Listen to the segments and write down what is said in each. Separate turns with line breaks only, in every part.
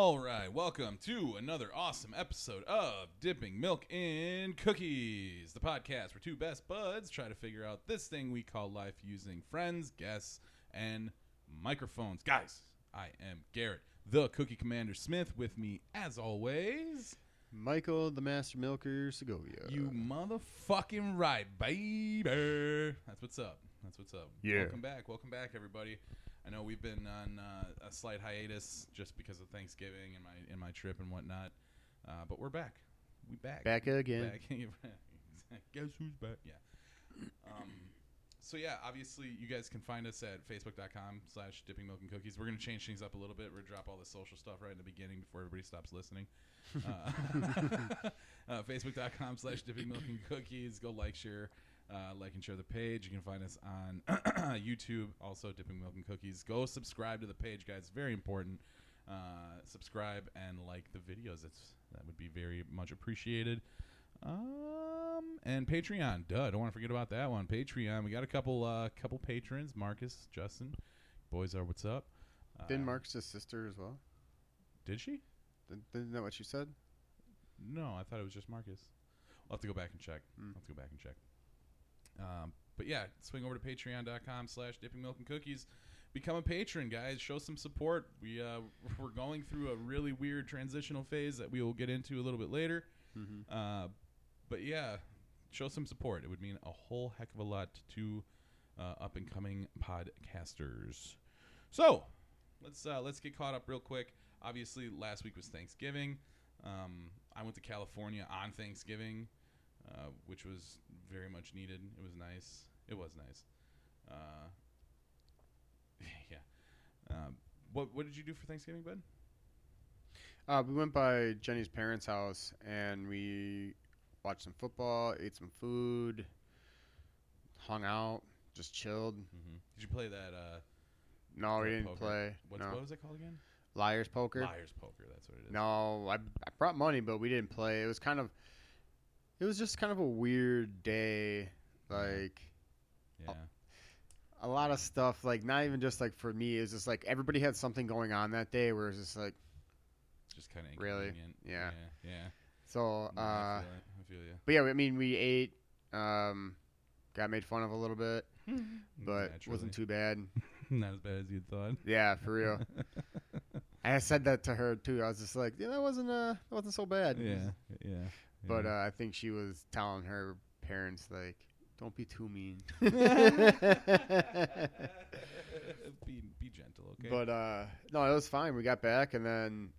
All right, welcome to another awesome episode of Dipping Milk in Cookies, the podcast where two best buds try to figure out this thing we call life using friends, guests, and microphones. Guys, I am Garrett, the Cookie Commander Smith, with me as always.
Michael, the Master Milker, Segovia.
You motherfucking right, baby. That's what's up. That's what's up.
Yeah.
Welcome back. Welcome back, everybody. I know we've been on uh, a slight hiatus just because of Thanksgiving and my and my trip and whatnot, uh, but we're back. We back.
Back again.
Back. Guess who's back? Yeah. Um, so yeah, obviously you guys can find us at facebook.com slash dipping milk and cookies. We're gonna change things up a little bit. We're gonna drop all the social stuff right in the beginning before everybody stops listening. Uh, uh, facebook.com slash dipping milk and cookies. Go like, share, uh, like and share the page. You can find us on YouTube, also dipping milk and cookies. Go subscribe to the page, guys. It's very important. Uh, subscribe and like the videos. It's that would be very much appreciated. Um, and Patreon, duh, don't want to forget about that one. Patreon, we got a couple, uh, couple patrons. Marcus, Justin, boys are what's up. Uh,
Didn't Marcus' sister as well?
Did she?
Didn't, isn't that what you said?
No, I thought it was just Marcus. I'll have to go back and check.
Mm.
I'll have to go back and check. Um, but yeah, swing over to patreon.com slash dipping milk and cookies. Become a patron, guys. Show some support. We, uh, we're going through a really weird transitional phase that we will get into a little bit later.
Mm-hmm.
Uh, but yeah, show some support. It would mean a whole heck of a lot to uh, up and coming podcasters. So let's uh, let's get caught up real quick. Obviously, last week was Thanksgiving. Um, I went to California on Thanksgiving, uh, which was very much needed. It was nice. It was nice. Uh, yeah. Um, what what did you do for Thanksgiving, bud?
Uh, we went by Jenny's parents' house and we watched some football, ate some food, hung out, just chilled.
Mm-hmm. Did you play that? Uh,
No, we didn't
poker?
play.
What's,
no.
What was it called again?
Liar's poker.
Liar's poker. That's what it is.
No, I, I brought money, but we didn't play. It was kind of, it was just kind of a weird day. Like
Yeah.
a lot of stuff, like not even just like for me. It's just like everybody had something going on that day. Where it's just like,
Just kind of
Really?
Yeah.
Yeah.
Yeah.
so.
No,
uh,
I feel. I feel.
But yeah, I mean, we ate, um, got made fun of a little bit, but
Naturally.
wasn't too bad.
Not as bad as you thought.
Yeah, for real. I said that to her too. I was just like, yeah, that wasn't uh, that wasn't so bad.
yeah. Yeah.
But uh, I think she was telling her parents like, don't be too mean.
be be gentle, okay?
But uh, no, it was fine. We got back and then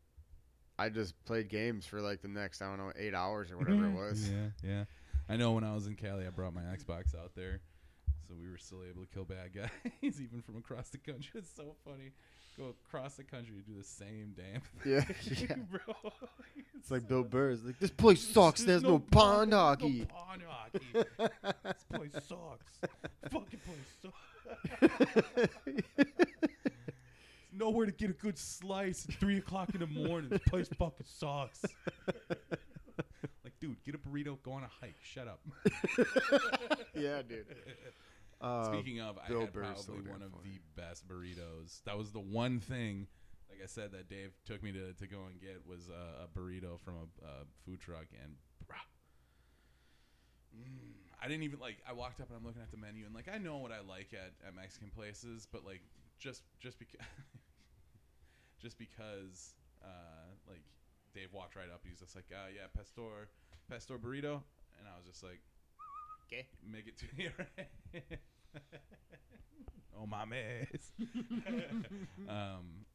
I just played games for like the next I don't know eight hours or whatever it was.
Yeah. Yeah. I know when I was in Cali, I brought my Xbox out there, so we were still able to kill bad guys even from across the country. It's so funny. Go across the country to do the same damn thing,
yeah.
bro.
It's like Bill Burr's. Like this place sucks. There's no pond
there's
hockey.
No pond hockey. this place sucks. Fucking place sucks. Nowhere to get a good slice at three o'clock in the morning. This place fucking sucks. like, dude, get a burrito. Go on a hike. Shut up.
yeah, dude. Uh,
Speaking of, I had
Burr's
probably
damn
one of
funny.
the best burritos. That was the one thing, like I said, that Dave took me to, to go and get was uh, a burrito from a, a food truck, and bruh, mm, I didn't even like. I walked up and I'm looking at the menu, and like I know what I like at, at Mexican places, but like just just because just because uh, like Dave walked right up, he's just like, uh, yeah, pastor pastor burrito, and I was just like.
Okay.
Make it to you. oh my mess. um,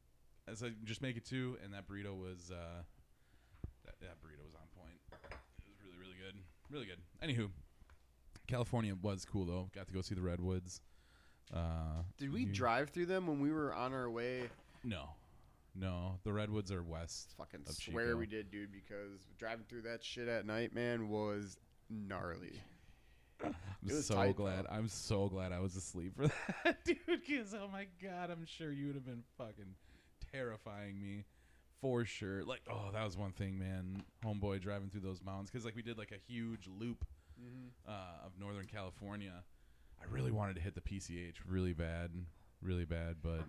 as I just make it two, and that burrito was uh, that, that burrito was on point. It was really really good, really good. Anywho, California was cool though. Got to go see the redwoods. Uh,
Did we
you-
drive through them when we were on our way?
No, no. The redwoods are west.
Fucking
Of
swear
Chico.
we did, dude. Because driving through that shit at night, man, was gnarly.
I'm so
tight,
glad.
though.
I'm so glad I was asleep for that, dude. Because oh my god, I'm sure you would have been fucking terrifying me for sure. Like, oh, that was one thing, man. Homeboy driving through those mountains because like we did like a huge loop
Mm-hmm.
uh, of Northern California. I really wanted to hit the PCH really bad, really bad, but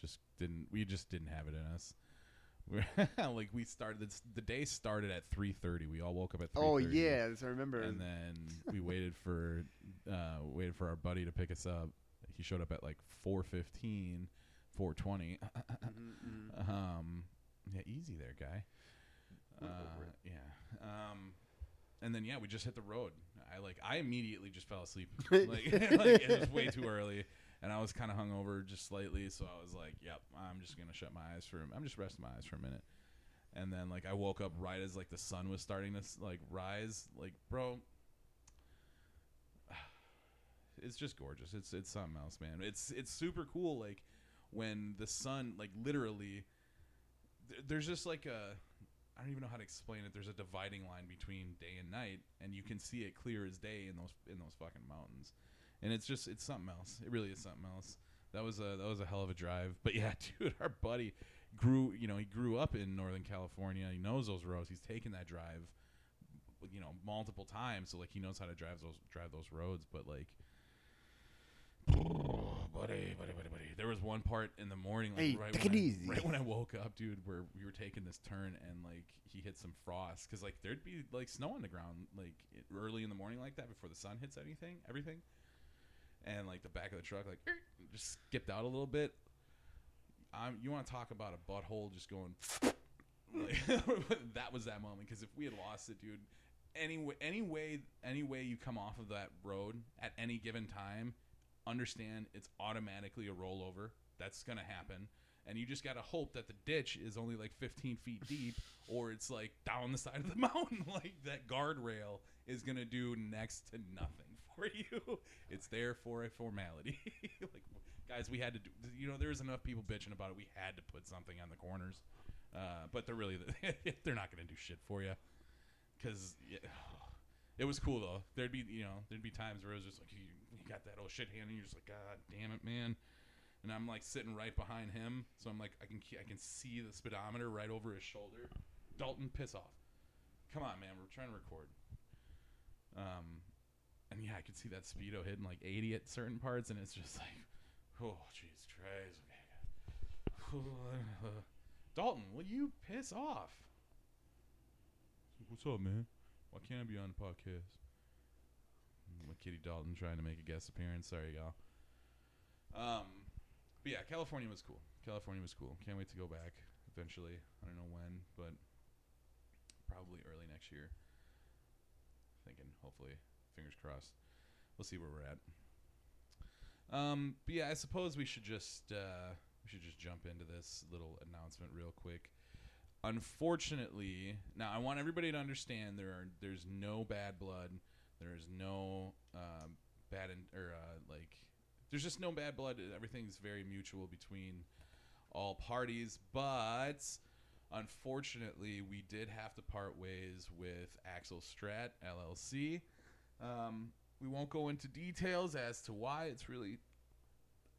just didn't. We just didn't have it in us. Like we started the day started at 3:30. We all woke up at 3:30.
Oh yeah, that's- I remember.
And then we waited for uh waited for our buddy to pick us up. He showed up at like 4:15, 4:20.
Mm, mm.
Um, yeah, easy there, guy. Uh, yeah. Um, and then yeah, we just hit the road. I like I immediately just fell asleep. like, like it was way too early, and I was kind of hungover just slightly. So I was like, "Yep, I'm just gonna shut my eyes for. I'm just resting my eyes for a minute." And then like I woke up right as like the sun was starting to like rise. Like, bro, it's just gorgeous. It's it's something else, man. It's it's super cool. Like when the sun, like literally, th- there's just like a I don't even know how to explain it. There's a dividing line between day and night, and you can see it clear as day in those in those fucking mountains. And it's just it's something else. It really is something else. That was a that was a hell of a drive. But yeah, dude, our buddy grew you know he grew up in Northern California. He knows those roads. He's taken that drive, you know, multiple times. So like he knows how to drive those drive those roads. But like. buddy, buddy, buddy, buddy. There was one part in the morning, like
Hey,
right,
take
when
it
I,
easy.
right when I woke up, dude, where we were taking this turn and like he hit some frost because like there'd be like snow on the ground like early in the morning like that before the sun hits anything, everything, and like the back of the truck like er, just skipped out a little bit. Um, you want to talk about a butthole just going? that was that moment because if we had lost it, dude, any way, any way, any way you come off of that road at any given time, understand it's automatically a rollover. That's gonna happen, and you just gotta hope that the ditch is only like 15 feet deep, or it's like down the side of the mountain. like that guardrail is gonna do next to nothing for you. It's there for a formality. like guys, we had to do. You know, there's enough people bitching about it. We had to put something on the corners, uh, but they're really they're not gonna do shit for you because yeah, it was cool though. There'd be you know there'd be times where it was just like you, you got that old shit hand and you're just like God damn it, man. And I'm like sitting right behind him, so I'm like I can I can see the speedometer right over his shoulder. Dalton, piss off. Come on, man. We're trying to record. Um, and yeah, I could see that speedo hitting like 80 at certain parts, and it's just like, oh, jeez, Christ. Dalton, will you piss off? What's up, man? Why can't I be on the podcast? My kitty Dalton trying to make a guest appearance. Sorry, y'all. Um, but yeah, California was cool. California was cool. Can't wait to go back eventually. I don't know when, but probably early next year. Thinking, hopefully, fingers crossed. We'll see where we're at. Um, but yeah, I suppose we should just uh, we should just jump into this little announcement real quick. Unfortunately, now I want everybody to understand there are there's no bad blood. There's no um, bad in, or uh, like there's just no bad blood. Everything's very mutual between all parties, but unfortunately, we did have to part ways with Axel Strat LLC. Um, we won't go into details as to why. It's really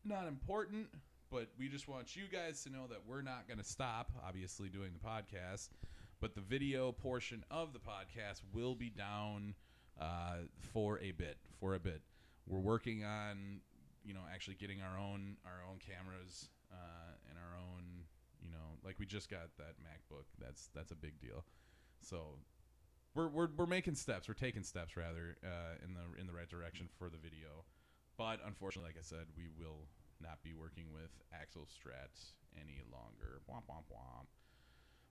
not important, but we just want you guys to know that we're not going to stop, obviously, doing the podcast. But the video portion of the podcast will be down uh, for a bit. For a bit, we're working on, you know, actually getting our own our own cameras uh, and our own, you know, like we just got that MacBook. That's that's a big deal. So we're, we're, we're making steps. We're taking steps rather uh, in the in the right direction for the video. But unfortunately, like I said, we will not be working with Axel Strat any longer. Womp womp womp.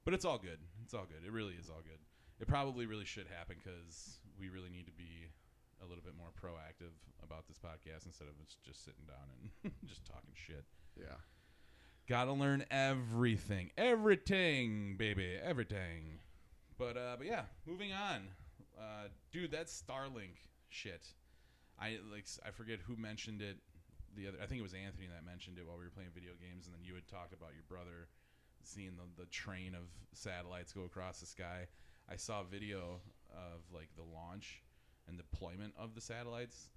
But it's all good. It's all good. It really is all good. It probably really should happen because we really need to be a little bit more proactive about this podcast instead of just sitting down and just talking shit.
Yeah.
Gotta learn everything, everything, baby, everything. But uh, but yeah, moving on, uh, dude. That Starlink shit. I like I forget who mentioned it. The other, I think it was Anthony that mentioned it while we were playing video games, and then you had talked about your brother seeing the the train of satellites go across the sky. I saw a video of like the launch and deployment of the satellites.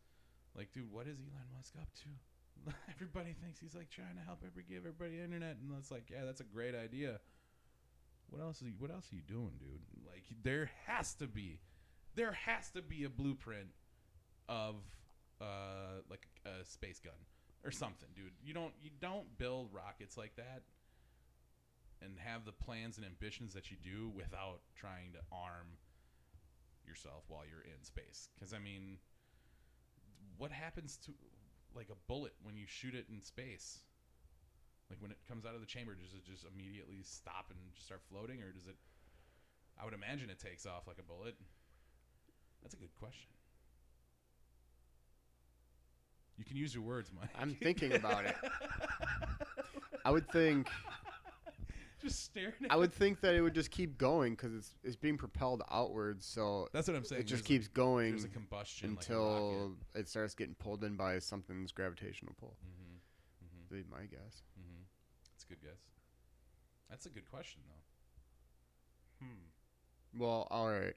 Like, dude, what is Elon Musk up to? everybody thinks he's like trying to help every give everybody internet, and it's like, yeah, that's a great idea. What else is what else are you doing, dude? Like, there has to be, there has to be a blueprint of uh like a space gun or something, dude. You don't you don't build rockets like that and have the plans and ambitions that you do without trying to arm yourself while you're in space. Because I mean, what happens to like a bullet when you shoot it in space? Like when it comes out of the chamber, does it just immediately stop and just start floating, or does it? I would imagine it takes off like a bullet. That's a good question. You can use your words, Mike.
I'm thinking about it. I would think
just staring. At
I would think that it would just keep going because it's it's being propelled outwards, so
That's what I'm saying.
it just
There's
keeps
a,
going
there's a combustion
until it starts getting pulled in by something's gravitational pull.
hmm hmm
Be my guess.
That's a good guess. That's a good question, though. Hmm.
Well, all right.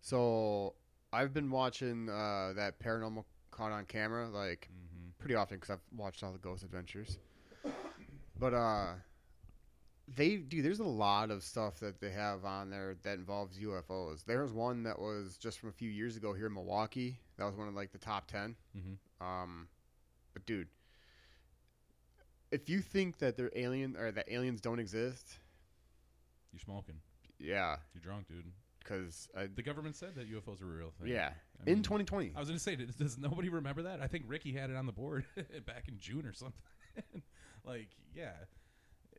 So I've been watching uh, that paranormal caught on camera like
Mm-hmm.
pretty often because I've watched all the Ghost Adventures. But uh, they do. there's a lot of stuff that they have on there that involves UFOs. There was one that was just from a few years ago here in Milwaukee. That was one of like the top ten.
Mm-hmm.
Um, but dude, if you think that they're alien or that aliens don't exist,
You're smoking.
yeah,
You're drunk, dude.
because
The government said that UFOs are a real thing.
yeah,
I mean,
in 2020.
I was gonna say, does, does nobody remember that? I think Ricky had it on the board back in June or something. like, yeah,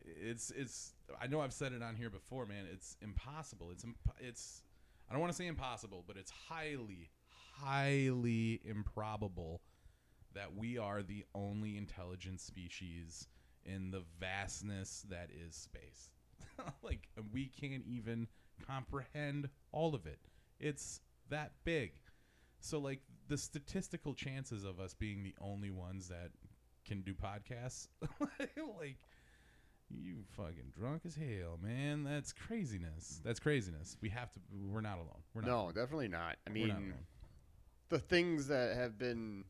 it's it's. I know I've said it on here before, man. It's impossible. It's imp- it's. I don't want to say impossible, but it's highly, highly improbable that we are the only intelligent species in the vastness that is space. like, we can't even comprehend all of it. It's that big. So like the statistical chances of us being the only ones that can do podcasts, like you fucking drunk as hell, man. That's craziness. That's craziness. We have to. We're not alone. We're not.
No,
alone.
definitely not. I
We're not
mean, the things that have been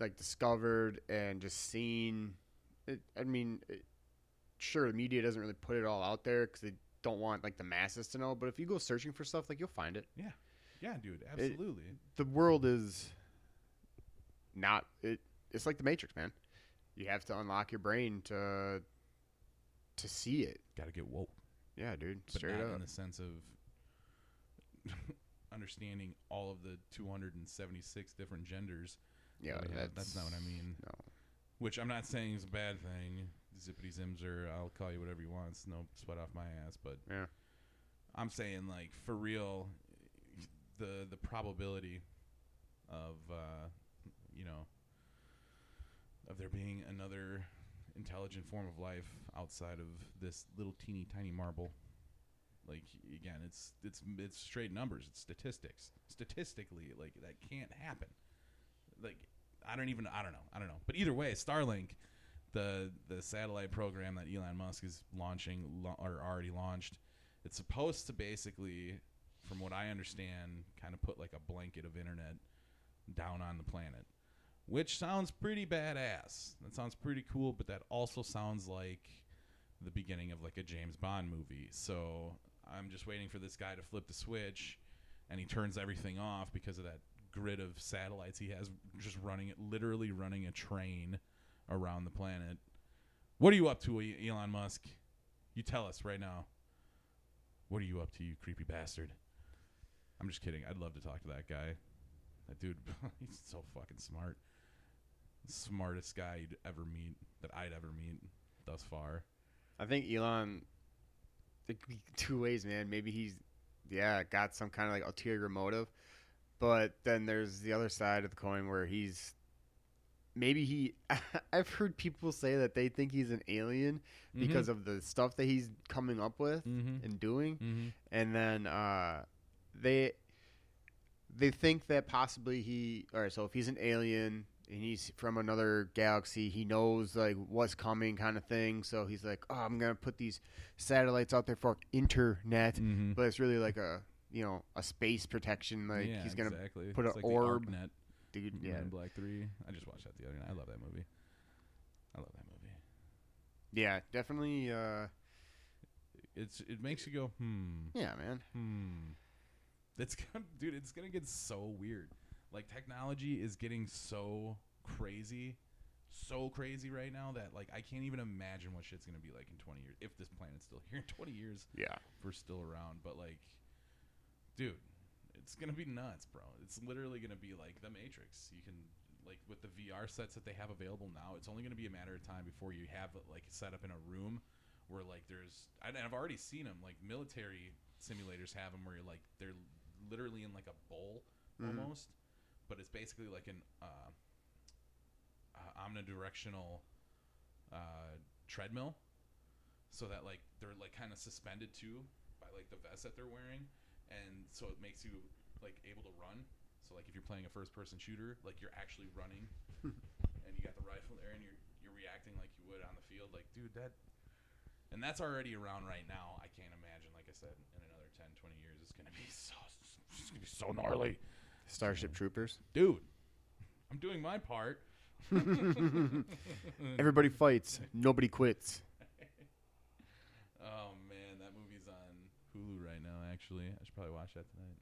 like discovered and just seen. It, I mean, it, sure, the media doesn't really put it all out there because they don't want like the masses to know. But if you go searching for stuff, like you'll find it.
Yeah, yeah, dude. Absolutely.
The world is not it. It's like the Matrix, man. You have to unlock your brain to to see it.
Got to get woke,
Yeah, dude.
but
Straight up.
in the sense of understanding all of the 276 different genders.
Yeah,
have.
that's,
that's not what I mean.
No.
Which I'm not saying is a bad thing. Zippity zims or I'll call you whatever you want. It's no sweat off my ass. But
Yeah.
I'm saying like for real, the the probability of uh, you know of there being another intelligent form of life outside of this little teeny tiny marble. Like again, it's it's it's straight numbers. It's statistics. Statistically, like that can't happen. Like I don't even I don't know I don't know. But either way, Starlink, the the satellite program that Elon Musk is launching lo- or already launched, it's supposed to basically, from what I understand, kind of put like a blanket of internet down on the planet, which sounds pretty badass. That sounds pretty cool, but that also sounds like the beginning of like a James Bond movie. So I'm just waiting for this guy to flip the switch, and he turns everything off because of that grid of satellites he has just running it, literally running a train around the planet. What are you up to, Elon Musk? You tell us right now. What are you up to, you creepy bastard? I'm just kidding. I'd love to talk to that guy. That dude, he's so fucking smart. Smartest guy you'd ever meet, that I'd ever meet thus far.
I think Elon. Two ways, man. Maybe he's, yeah, got some kind of like ulterior motive, but then there's the other side of the coin where he's, maybe he. I've heard people say that they think he's an alien because of the stuff that he's coming up with
mm-hmm.
and doing,
Mm-hmm.
and then uh, they, they think that possibly he. All right, so if he's an alien and he's from another galaxy, he knows like what's coming, kind of thing. So he's like, "Oh, I'm gonna put these satellites out there for internet,"
Mm-hmm.
but it's really like a you know a space protection. Like
yeah,
he's gonna,
exactly.
put
It's
an
like
orb-
ArcNet,
dude,
yeah.
yeah,
in Black Three. I just watched that the other night. I love that movie. I love that movie.
yeah, definitely. Uh,
It's it makes you go hmm
yeah, man.
hmm. It's gonna, dude. It's gonna get so weird. Like technology is getting so crazy, so crazy right now that like I can't even imagine what shit's gonna be like in 20 years if this planet's still here in 20 years
Yeah.
if we're still around. But like, dude, it's gonna be nuts, bro. It's literally gonna be like the Matrix. You can like with the VR sets that they have available now. It's only gonna be a matter of time before you have it like set up in a room where like there's. And I've already seen them. Like military simulators have them where you're like they're literally in like a bowl
Mhm.
almost, but it's basically like an uh, uh, omnidirectional uh, treadmill, so that like they're like kind of suspended too by like the vest that they're wearing, and so it makes you like able to run. So like if you're playing a first-person shooter, like you're actually running, and you got the rifle there, and you're you're reacting like you would on the field. Like, dude, that, and that's already around right now. I can't imagine, like I said, in another 10, 20 years, it's gonna be so it's gonna be so gnarly,
Starship Troopers.
dude. I'm doing my part.
Everybody fights. Nobody quits.
Oh man, that movie's on Hulu right now. Actually, I should probably watch that tonight.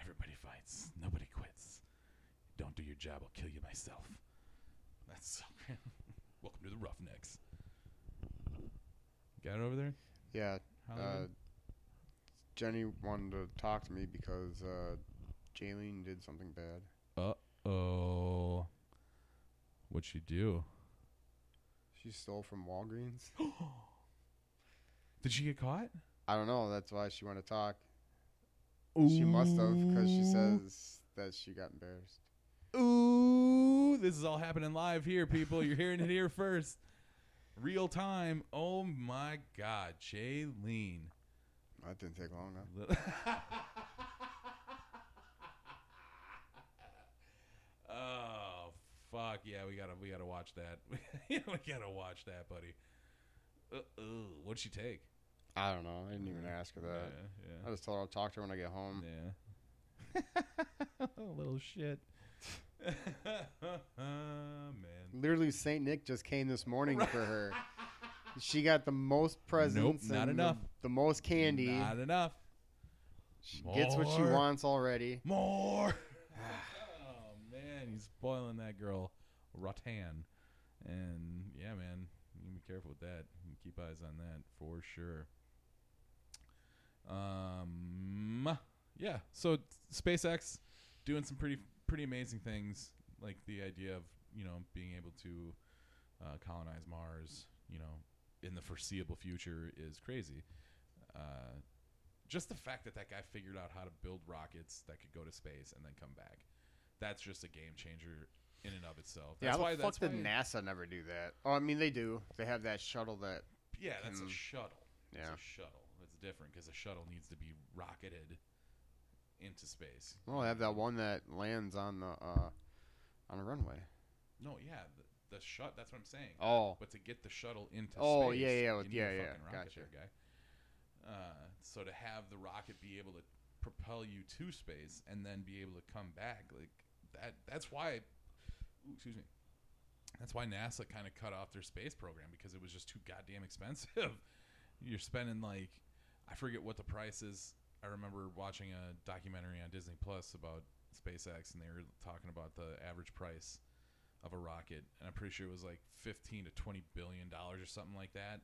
Everybody fights. Nobody quits. Don't do your job. I'll kill you myself. That's so. Welcome to the Roughnecks. Got it over there.
Yeah. Uh, Jenny wanted to talk to me because uh, Jaylene did something bad.
Uh oh. What'd she do?
She stole from Walgreens.
Did she get caught?
I don't know. That's why she wanted to talk. She must have because she says that she got embarrassed.
Ooh, this is all happening live here, people. You're hearing it here first. Real time. Oh my God, Jaylene.
That didn't take long enough.
oh fuck yeah, we gotta we gotta watch that. we gotta watch that, buddy. Uh, uh, what'd she take?
I don't know. I didn't even ask her that.
Yeah,
I just told her I'll talk to her when I get home.
yeah. Little shit. Man.
Literally, Saint Nick just came this morning for her. She got the most presents.
Nope, not
and
enough.
The, the most candy.
Not enough.
She gets what she
More.
wants already.
More. oh man, he's spoiling that girl, Rotan. And yeah, man, you can be careful with that. You keep eyes on that for sure. Um, yeah. So SpaceX doing some pretty pretty amazing things, like the idea of you know being able to uh, colonize Mars. You know, in the foreseeable future is crazy. Uh, just the fact that that guy figured out how to build rockets that could go to space and then come back. That's just a game changer in and of itself.
Yeah,
That's
how
why
the fuck
that's
did NASA never do that? Oh, I mean, they do. They have that shuttle that.
Yeah, that's a shuttle.
Yeah.
It's a shuttle. Different because a shuttle needs to be rocketed into space.
Well, I have that one that lands on the uh, on a runway.
No, yeah, the, the shut. That's what I'm saying.
Oh,
But to get the shuttle into
Oh,
space,
yeah, yeah,
you
with-
need
yeah,
a
yeah, gotcha.
there, guy. Uh, so to have the rocket be able to propel you to space and then be able to come back, like that. That's why. Ooh, excuse me. That's why NASA kind of cut off their space program because it was just too goddamn expensive. You're spending like, I forget what the price is. I remember watching a documentary on Disney Plus about SpaceX, and they were talking about the average price of a rocket, and I'm pretty sure it was like 15 to 20 billion dollars or something like that.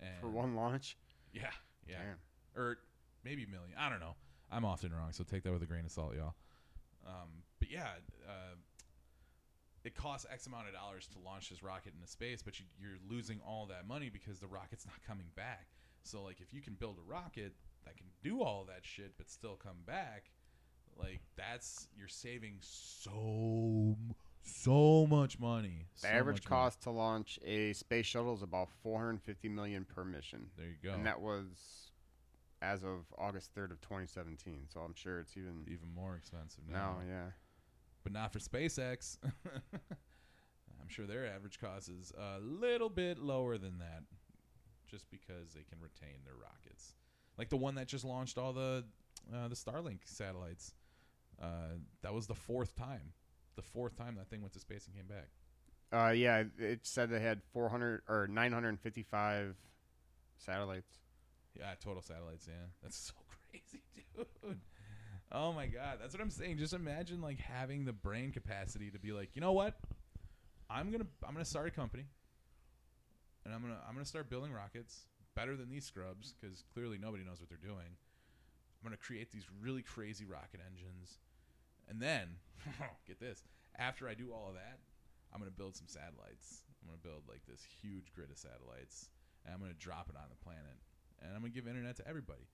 And
for one launch.
yeah, yeah,
Damn.
or maybe million. I don't know. I'm often wrong, so take that with a grain of salt, y'all. Um, but yeah, uh, it costs X amount of dollars to launch this rocket into space, but you, you're losing all that money because the rocket's not coming back. So like, if you can build a rocket that can do all that shit but still come back, like that's you're saving so so much money.
The
So
average
much money.
cost to launch a space shuttle is about 450 million per mission,
There you go.
and that was as of August 3rd of 2017. So I'm sure it's even
even more expensive
now.
now.
Yeah.
but not for SpaceX. I'm sure their average cost is a little bit lower than that, just because they can retain their rockets. Like the one that just launched all the uh, the Starlink satellites. Uh, that was the fourth time, the fourth time that thing went to space and came back.
Uh, yeah, it said they had 400 or 955 satellites.
Yeah, total satellites. Yeah, that's so crazy, dude. Oh my god, that's what I'm saying. Just imagine like having the brain capacity to be like, you know what? I'm gonna I'm gonna start a company, and I'm gonna I'm gonna start building rockets better than these scrubs because clearly nobody knows what they're doing. I'm gonna create these really crazy rocket engines, and then get this. After I do all of that, I'm gonna build some satellites. I'm gonna build like this huge grid of satellites, and I'm gonna drop it on the planet, and I'm gonna give internet to everybody.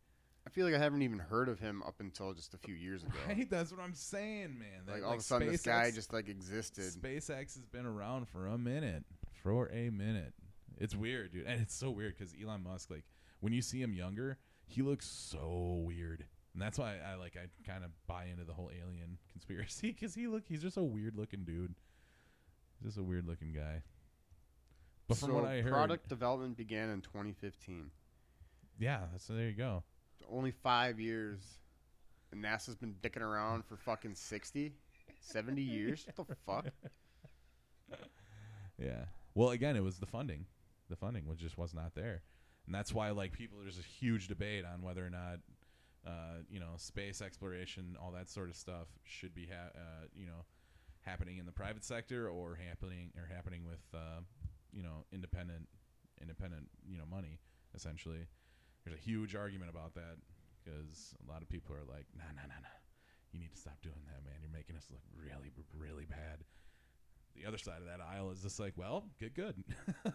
I feel like I haven't even heard of him up until just a few years ago.
Right? That's what I'm saying, man. That,
Like all of a sudden, this guy just like existed.
SpaceX has been around for a minute. For a minute. It's weird, dude. And it's so weird because Elon Musk, like, when you see him younger, he looks so weird. And that's why I like I kind of buy into the whole alien conspiracy because he look he's just a weird looking dude, just a weird looking guy. But from
so
what I heard,
product development began in 2015.
yeah, so there you go.
Only five years. And NASA's been dicking around for fucking 60, 70 years. What the fuck?
Yeah. Well, again, it was the funding. The funding was just was not there, and that's why like people there's a huge debate on whether or not uh, you know space exploration, all that sort of stuff should be ha- uh, you know happening in the private sector or happening or happening with uh, you know independent independent you know money essentially. There's a huge argument about that because a lot of people are like, nah, nah, nah, nah. You need to stop doing that, man. You're making us look really, really bad the other side of that aisle is just like, well, get good.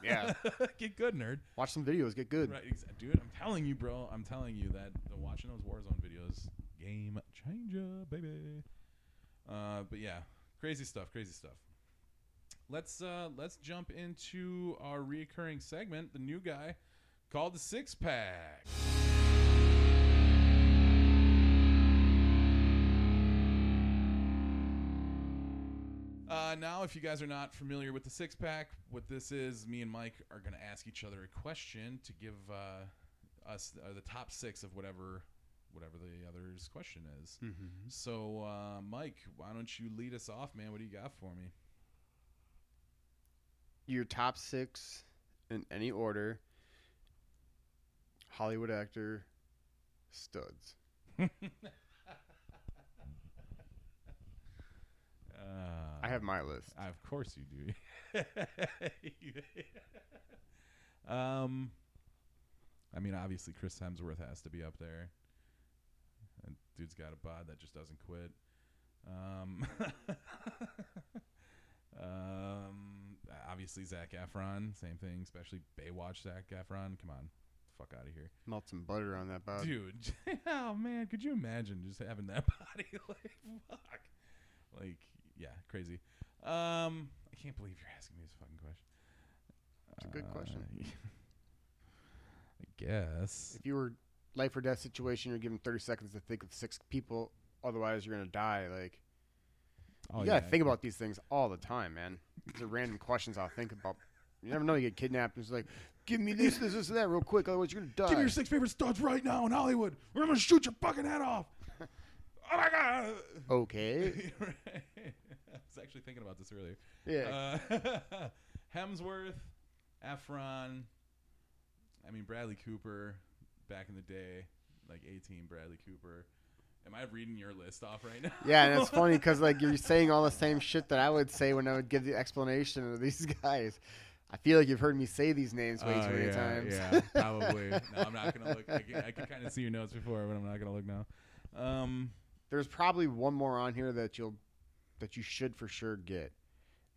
Yeah.
get good, nerd.
Watch some videos, get good.
Right, exa- dude. I'm telling you, bro. I'm telling you that the watching those Warzone videos, game changer, baby. Uh, but yeah, crazy stuff, crazy stuff. Let's uh, let's jump into our reoccurring segment, the new guy called the Six Pack. Uh, now, if you guys are not familiar with the six pack, what this is, me and Mike are going to ask each other a question to give uh, us uh, the top six of whatever whatever the other's question is.
Mm-hmm.
So, uh, Mike, why don't you lead us off, man? What do you got for me?
Your top six in any order. Hollywood actor studs. I have my list.
I, of course you do. um, I mean, obviously Chris Hemsworth has to be up there. Dude's got a bod that just doesn't quit. Um, um, obviously Zac Efron, same thing. Especially Baywatch Zac Efron. Come on, fuck out of here,
Melt some butter on that body.
dude. oh man, could you imagine just having that body? like, fuck. Like, yeah, crazy. Um, I can't believe you're asking me this fucking question.
It's a good question.
Uh, I guess.
If you were life or death situation, you're given 30 seconds to think of six people. Otherwise, you're gonna die. Like
Oh,
you gotta
yeah.
think about these things all the time, man. These are random questions I'll think about. You never know you get kidnapped. And it's like, give me this, this, this, and that, real quick. Otherwise, you're gonna die.
Give me your six favorite studs right now in Hollywood. Or I'm gonna shoot your fucking head off. Oh my god.
okay.
I was actually thinking about this earlier.
Yeah.
Uh, Hemsworth, Efron. I mean Bradley Cooper, back in the day, like 18 Bradley Cooper. Am I reading your list off right now?
yeah, and it's funny because like you're saying all the same shit that I would say when I would give the explanation of these guys. I feel like you've heard me say these names way
Oh,
too many
yeah,
times.
Yeah, probably. no, I'm not gonna look. I can, I can kind of see your notes before, but I'm not gonna look now. Um,
There's probably one more on here that you'll that you should for sure get.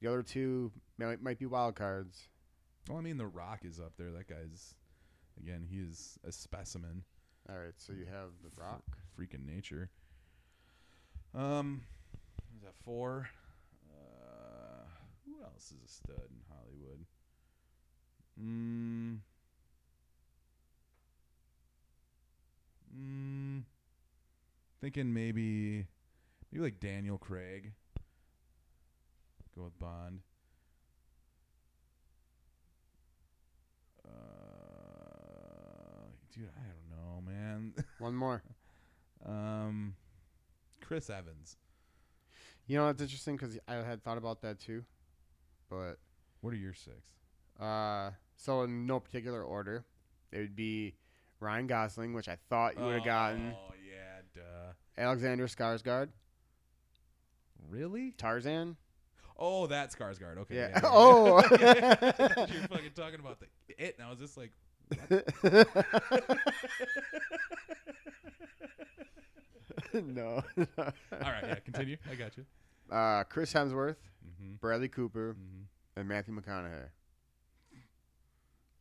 The other two might, might be wild cards.
well, I mean, The Rock is up there. That guy's, again, he is a specimen.
All right, so you have the Rock.
freaking nature. Um, is that four? Uh, who else is a stud in Hollywood? Mm. Mm. Thinking maybe, maybe like Daniel Craig. Go with Bond. Uh, dude, I don't know, man.
One more.
Um, Chris Evans.
You know that's interesting because I had thought about that too, but
What are your six?
uh, so in no particular order, it would be Ryan Gosling, which I thought you would have gotten.
Oh duh.
Alexander Skarsgård,
Really?
Tarzan.
Oh, that Skarsgård. Okay.
Yeah.
yeah, yeah.
Oh.
You're fucking talking about the it, and I was just like,
no.
all right, yeah, continue. I got you.
Uh, Chris Hemsworth,
Mm-hmm.
Bradley Cooper,
Mm-hmm.
and Matthew McConaughey.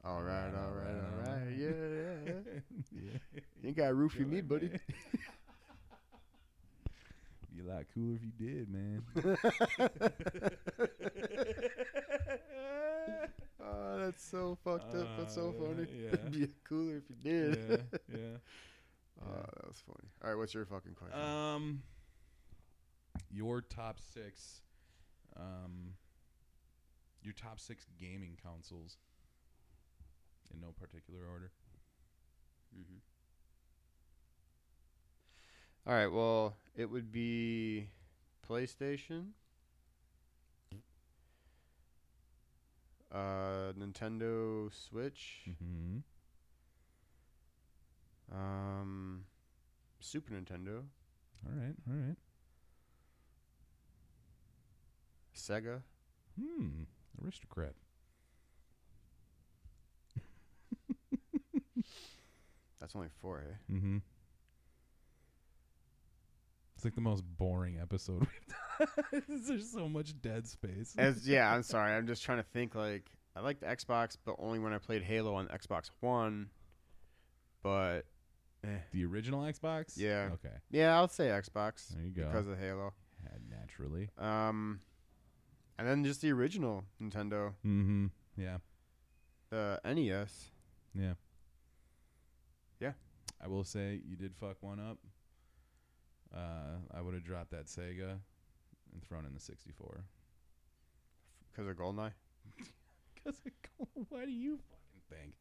All right, all right, all right. Yeah, yeah.
yeah.
You ain't got a roof for me, buddy.
Be a lot cooler if you did, man.
oh, that's so fucked up. That's so
Uh,
funny.
yeah.
It'd be cooler if you did.
yeah, yeah.
Oh, that was funny. All right, what's your fucking question?
Um, your top six, um, your top six gaming consoles, in no particular order.
Mm-hmm. All right. Well, it would be PlayStation, uh, Nintendo Switch,
Mm-hmm.
um, Super Nintendo,
All right, all right.
Sega.
Hmm, aristocrat.
That's only four, eh?
Mm-hmm. Like the most boring episode we've done. There's so much dead space.
As yeah, I'm sorry. I'm just trying to think. Like, I like the Xbox, but only when I played Halo on Xbox One. But eh.
the original Xbox.
Yeah.
Okay.
yeah, I'll say Xbox
There you go.
because of Halo.
Yeah, naturally.
Um, and then just the original Nintendo,
Mm-hmm. Yeah.
the NES.
Yeah.
Yeah.
I will say you did fuck one up. Uh, I would have dropped that Sega and thrown in the 64.
Because of Goldeneye.
Because of Goldeneye? why do you fucking think?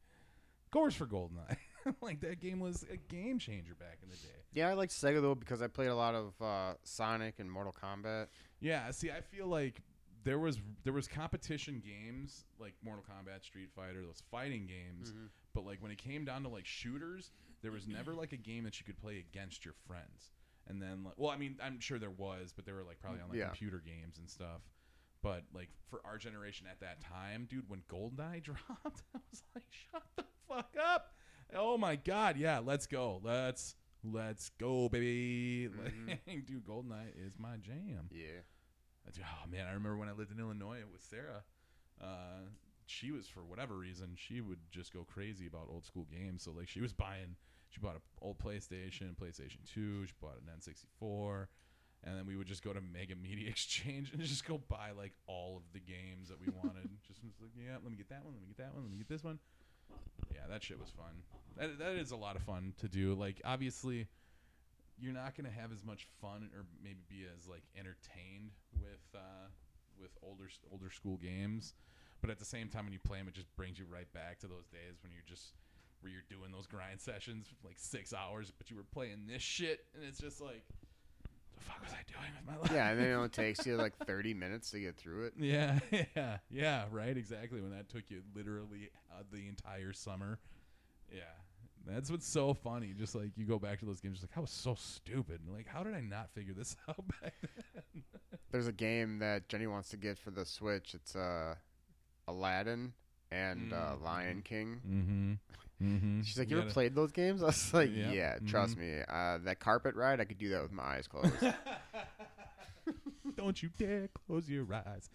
Of course for GoldenEye. like that game was a game changer back in the day.
Yeah, I like Sega though because I played a lot of uh, Sonic and Mortal Kombat.
Yeah, see, I feel like there was there was competition games like Mortal Kombat, Street Fighter, those fighting games.
Mm-hmm.
But like when it came down to like shooters, there was never like a game that you could play against your friends. And then, like, well, I mean, I'm sure there was, but they were like probably on like
Yeah.
computer games and stuff. But like for our generation at that time, dude, when GoldenEye dropped, I was like, shut the fuck up! Oh my god, yeah, let's go, let's let's go, baby.
Mhm.
Like, dude, GoldenEye is my jam.
Yeah.
Oh man, I remember when I lived in Illinois with Sarah. Uh, she was for whatever reason she would just go crazy about old school games. So like she was buying, she bought an old PlayStation, PlayStation Two. She bought an N64, and then we would just go to Mega Media Exchange and just go buy like all of the games that we wanted. just was like, yeah, let me get that one, let me get that one, let me get this one. Yeah, that shit was fun. That that is a lot of fun to do. Like obviously you're not gonna have as much fun or maybe be as like entertained with uh, with older older school games, but at the same time when you play them, it just brings you right back to those days when you're just where you're doing those grind sessions for like six hours, but you were playing this shit, and it's just like, the fuck was I doing with my life?
Yeah, and then it only takes you like 30 minutes to get through it.
Yeah, yeah, yeah, right, exactly. When that took you literally uh, the entire summer. Yeah, that's what's so funny. Just like you go back to those games, just like I was so stupid. Like, how did I not figure this out back then?
There's a game that Jenny wants to get for the Switch. It's uh, Aladdin and uh,
Mm,
Lion King.
mm-hmm. Mm-hmm.
She's like, "You ever played those games?" I was like,
Yep.
"Yeah, trust
Mhm.
me. Uh, that carpet ride, I could do that with my eyes closed."
Don't you dare close your eyes.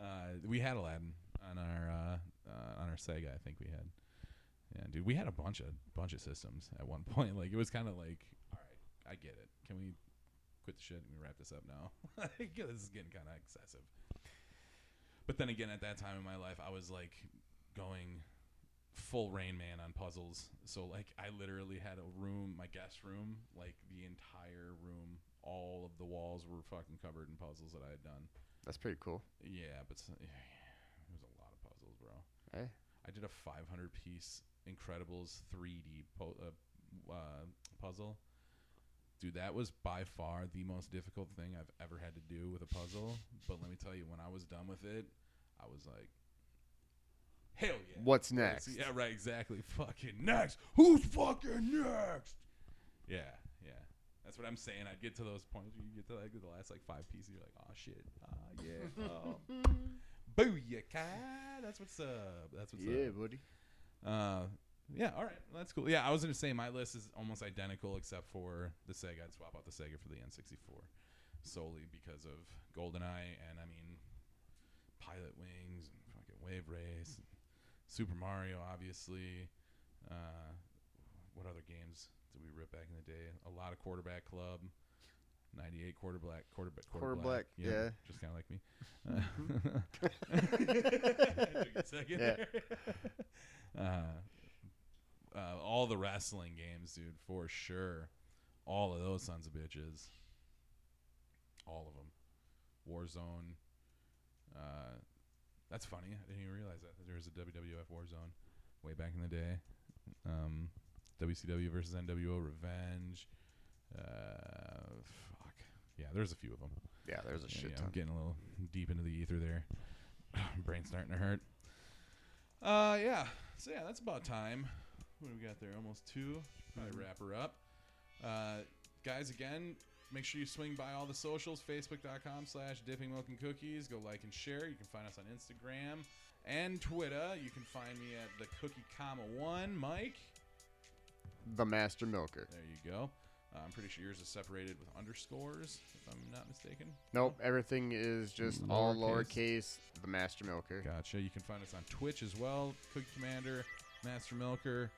uh, we had Aladdin on our uh, uh, on our Sega. I think we had. Yeah, dude, we had a bunch of bunch of systems at one point. Like it was kind of like, all right, I get it. Can we quit the shit and we wrap this up now? Like, this is getting kind of excessive. But then again, at that time in my life, I was like going full Rain Man on puzzles. So like, I literally had a room, my guest room, like the entire room, all of the walls were fucking covered in puzzles that I had done.
That's pretty cool.
Yeah, but s- it was a lot of puzzles, bro.
Hey.
I did a 500 piece Incredibles 3D po- uh, uh, puzzle. Dude, that was by far the most difficult thing I've ever had to do with a puzzle. But let me tell you, when I was done with it, I was like, hell yeah.
What's next?
Yeah, right, exactly. Fucking next. Who's fucking next? Yeah, yeah. That's what I'm saying. I'd get to those points. Where you get to like the last like five pieces. You're like, oh shit, ah yeah, oh. booyaka. That's what's up. That's what's
yeah,
up.
buddy.
Uh, yeah, all right, that's cool. Yeah, I was gonna say my list is almost identical except for the Sega. I'd swap out the Sega for the N64 solely because of GoldenEye and I mean Pilotwings and fucking Wave Race, and Super Mario, obviously. Uh, what other games did we rip back in the day? A lot of Quarterback Club. 98 quarterback quarterback
Quarterback, yeah.
just kind of like me uh, second
Yeah.
there. uh, uh, all the wrestling games, dude, for sure. All of those sons of bitches. All of them. Warzone. Uh, that's funny. I didn't even realize that, that there was a WWF Warzone way back in the day. Um, WCW versus NWO Revenge. Uh, fuck. Yeah, there's a few of them.
Yeah, there's a
Yeah,
shit
yeah,
ton.
I'm getting a little deep into the ether there. Brain starting to hurt. Uh, yeah. So yeah, that's about time. What do we got there? Almost two. Probably
Mhm.
wrap her up. Uh, guys, again, make sure you swing by all the socials. Facebook.com slash Dipping Milk and Cookies. Go like and share. You can find us on Instagram and Twitter. You can find me at the Cookie Comma One. Mike.
The Master Milker.
There you go. Uh, I'm pretty sure yours is separated with underscores, if I'm not mistaken.
Nope, everything is just all
Lowercase.
lowercase. The Master Milker.
Gotcha. You can find us on Twitch as well. Cookie Commander, Master Milker.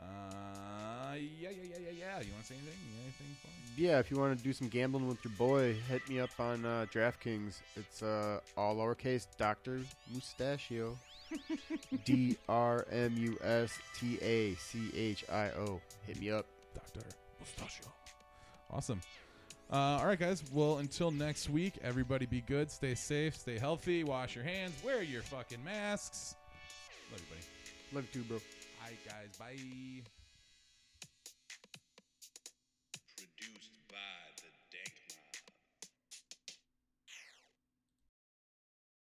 Uh, yeah, yeah, yeah, yeah, yeah. You want to say anything? You got anything for me?
Yeah, if you want to do some gambling with your boy, hit me up on uh, DraftKings. It's uh, all lowercase Doctor Mustachio. D R M U S T A C H I O. Hit me up.
Doctor Mustachio. Awesome. Uh, all right, guys. Well, until next week, everybody be good, stay safe, stay healthy, wash your hands, wear your fucking masks. Love you, buddy.
Love you too, bro.
All right, guys. Bye.